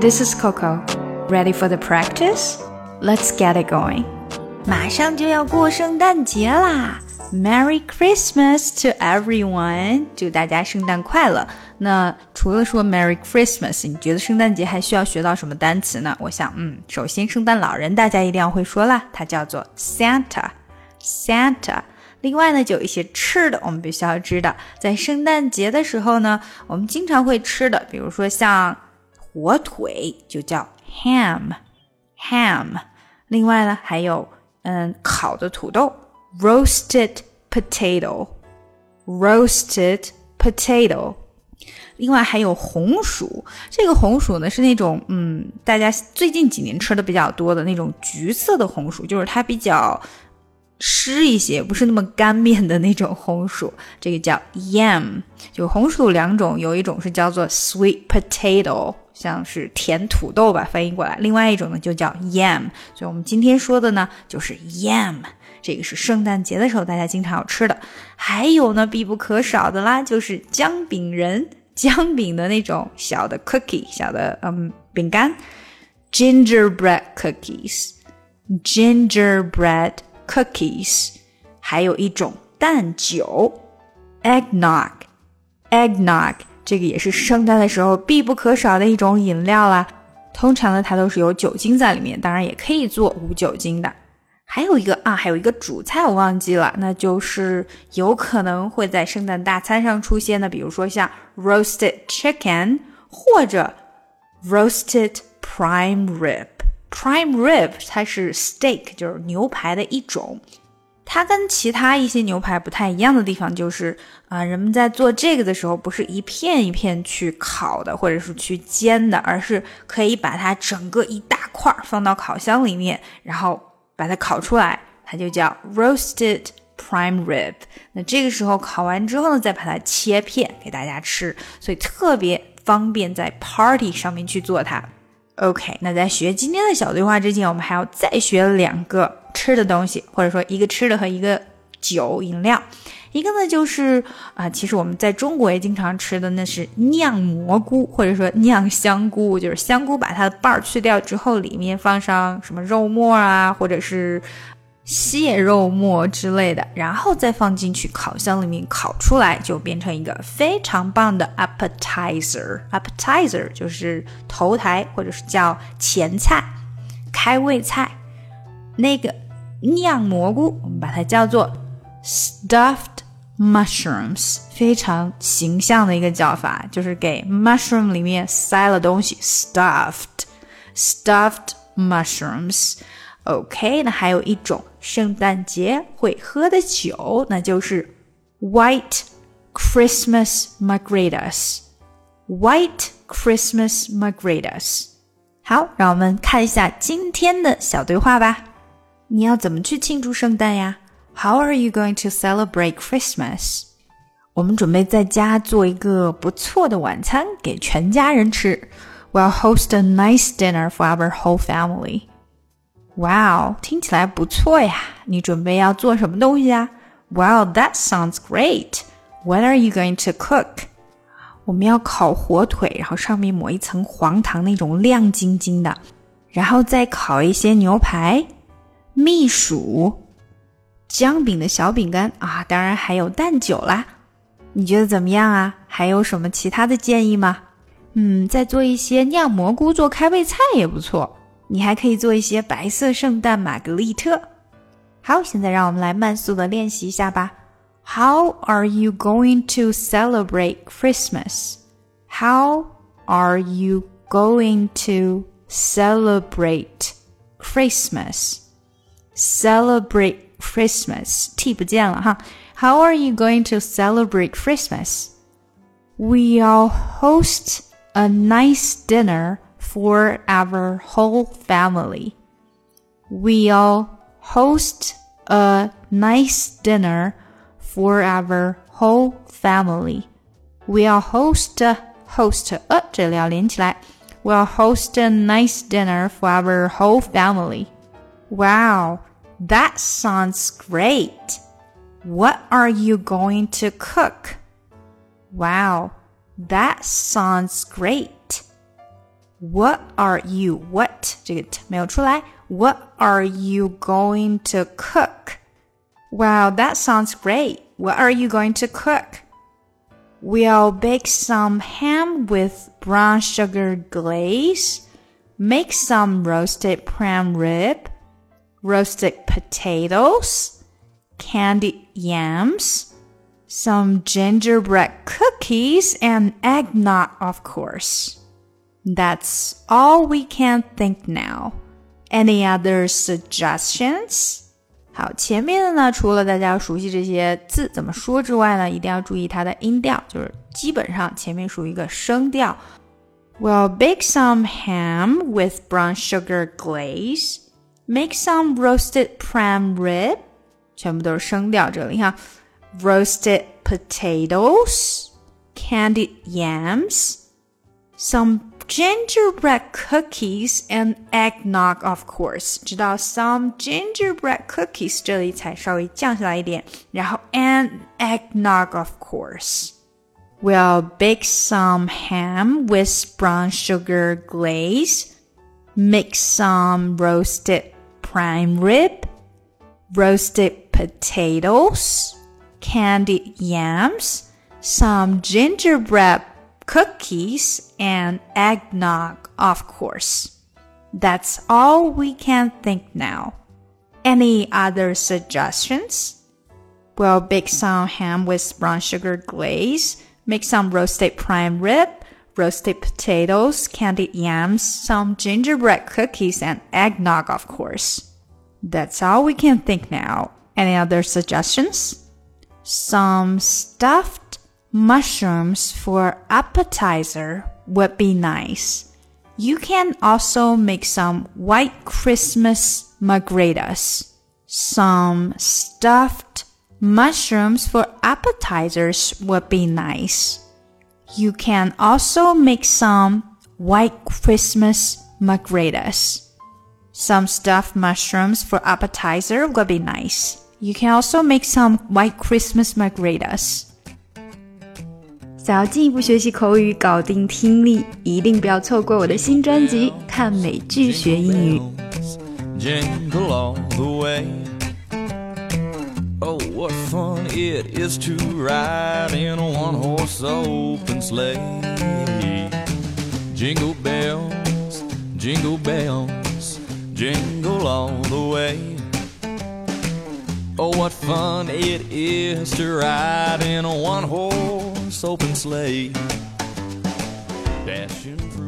This is Coco. Ready for the practice? Let's get it going. 马上就要过圣诞节啦！Merry Christmas to everyone！祝大家圣诞快乐。那除了说 Merry Christmas，你觉得圣诞节还需要学到什么单词呢？我想，嗯，首先圣诞老人大家一定要会说啦，它叫做 Santa，Santa。另外呢，就有一些吃的，我们必须要知道，在圣诞节的时候呢，我们经常会吃的，比如说像火腿，就叫 ham，ham。另外呢，还有嗯烤的土豆，roasted potato，roasted potato。另外还有红薯，这个红薯呢是那种嗯大家最近几年吃的比较多的那种橘色的红薯，就是它比较。湿一些，不是那么干面的那种红薯，这个叫 yam。就红薯两种，有一种是叫做 sweet potato，像是甜土豆吧，翻译过来。另外一种呢就叫 yam。所以我们今天说的呢就是 yam。这个是圣诞节的时候大家经常要吃的。还有呢必不可少的啦，就是姜饼人，姜饼的那种小的 cookie，小的嗯饼干，gingerbread cookies，gingerbread。cookies，还有一种蛋酒，eggnog，eggnog，这个也是圣诞的时候必不可少的一种饮料啦。通常呢，它都是有酒精在里面，当然也可以做无酒精的。还有一个啊，还有一个主菜我忘记了，那就是有可能会在圣诞大餐上出现的，比如说像 roasted chicken 或者 roasted prime rib。Prime rib 它是 steak，就是牛排的一种。它跟其他一些牛排不太一样的地方就是，啊，人们在做这个的时候不是一片一片去烤的，或者是去煎的，而是可以把它整个一大块放到烤箱里面，然后把它烤出来，它就叫 roasted prime rib。那这个时候烤完之后呢，再把它切片给大家吃，所以特别方便在 party 上面去做它。OK，那在学今天的小对话之前，我们还要再学两个吃的东西，或者说一个吃的和一个酒饮料。一个呢就是啊，其实我们在中国也经常吃的，那是酿蘑菇，或者说酿香菇，就是香菇把它的瓣儿去掉之后，里面放上什么肉末啊，或者是。蟹肉末之类的，然后再放进去烤箱里面烤出来，就变成一个非常棒的 appetizer。appetizer 就是头台或者是叫前菜、开胃菜。那个酿蘑菇，我们把它叫做 stuffed mushrooms，非常形象的一个叫法，就是给 mushroom 里面塞了东西，stuffed stuffed mushrooms。OK，那还有一种圣诞节会喝的酒，那就是 White Christmas Margaritas。White Christmas Margaritas。好，让我们看一下今天的小对话吧。你要怎么去庆祝圣诞呀？How are you going to celebrate Christmas？我们准备在家做一个不错的晚餐给全家人吃。We'll host a nice dinner for our whole family. Wow，听起来不错呀！你准备要做什么东西啊？Wow, that sounds great. What are you going to cook? 我们要烤火腿，然后上面抹一层黄糖，那种亮晶晶的，然后再烤一些牛排、蜜薯、姜饼的小饼干啊，当然还有蛋酒啦。你觉得怎么样啊？还有什么其他的建议吗？嗯，再做一些酿蘑菇做开胃菜也不错。你还可以做一些白色圣诞玛格丽特。好，现在让我们来慢速的练习一下吧。How are you going to celebrate Christmas? How are you going to celebrate Christmas? Celebrate Christmas T 不见了哈。How are you going to celebrate Christmas? We'll host a nice dinner for our whole family. We'll host a nice dinner for our whole family. We'll host host 呃，这里要连起来。We'll host a nice dinner for our whole family. Wow, that sounds great. What are you going to cook? Wow, that sounds great. What are you? What 这个 t 没有出来。What are you going to cook? Wow, that sounds great. What are you going to cook? We'll bake some ham with brown sugar glaze, make some roasted prime rib, roasted potatoes, candied yams, some gingerbread cookies, and eggnog, of course. That's all we can think now. Any other suggestions? 好，前面的呢，除了大家要熟悉这些字怎么说之外呢，一定要注意它的音调，就是基本上前面属于一个声调。We'll bake some ham with brown sugar glaze. Make some roasted prime rib. 全部都是声调。这里哈，roasted potatoes, candied yams, some gingerbread cookies and eggnog, of course. 知道 some gingerbread cookies 这里才稍微降下来一点，然后 and eggnog, of course. We'll bake some ham with brown sugar glaze. Mix some roasted prime rib, roasted potatoes, candied yams, some gingerbread cookies, and eggnog, of course. That's all we can think now. Any other suggestions? We'll bake some ham with brown sugar glaze, make some roasted prime rib, roasted potatoes, candied yams, some gingerbread cookies, and eggnog, of course. That's all we can think now. Any other suggestions? Some stuffed mushrooms for appetizer would be nice. You can also make some white Christmas margaritas. Some stuffed mushrooms for appetizers would be nice. You can also make some white Christmas margaritas. Some stuffed mushrooms for appetizer would be nice. You can also make some white Christmas margaritas. 想要进一步学习口语，搞定听力，一定不要错过我的新专辑《看美剧学英语》。Jingle all the way. Oh, what fun it is to ride in a one horse open sleigh. Jingle bells, jingle bells, jingle all the way. Oh, what fun it is to ride in a one horse open sleigh, dashing.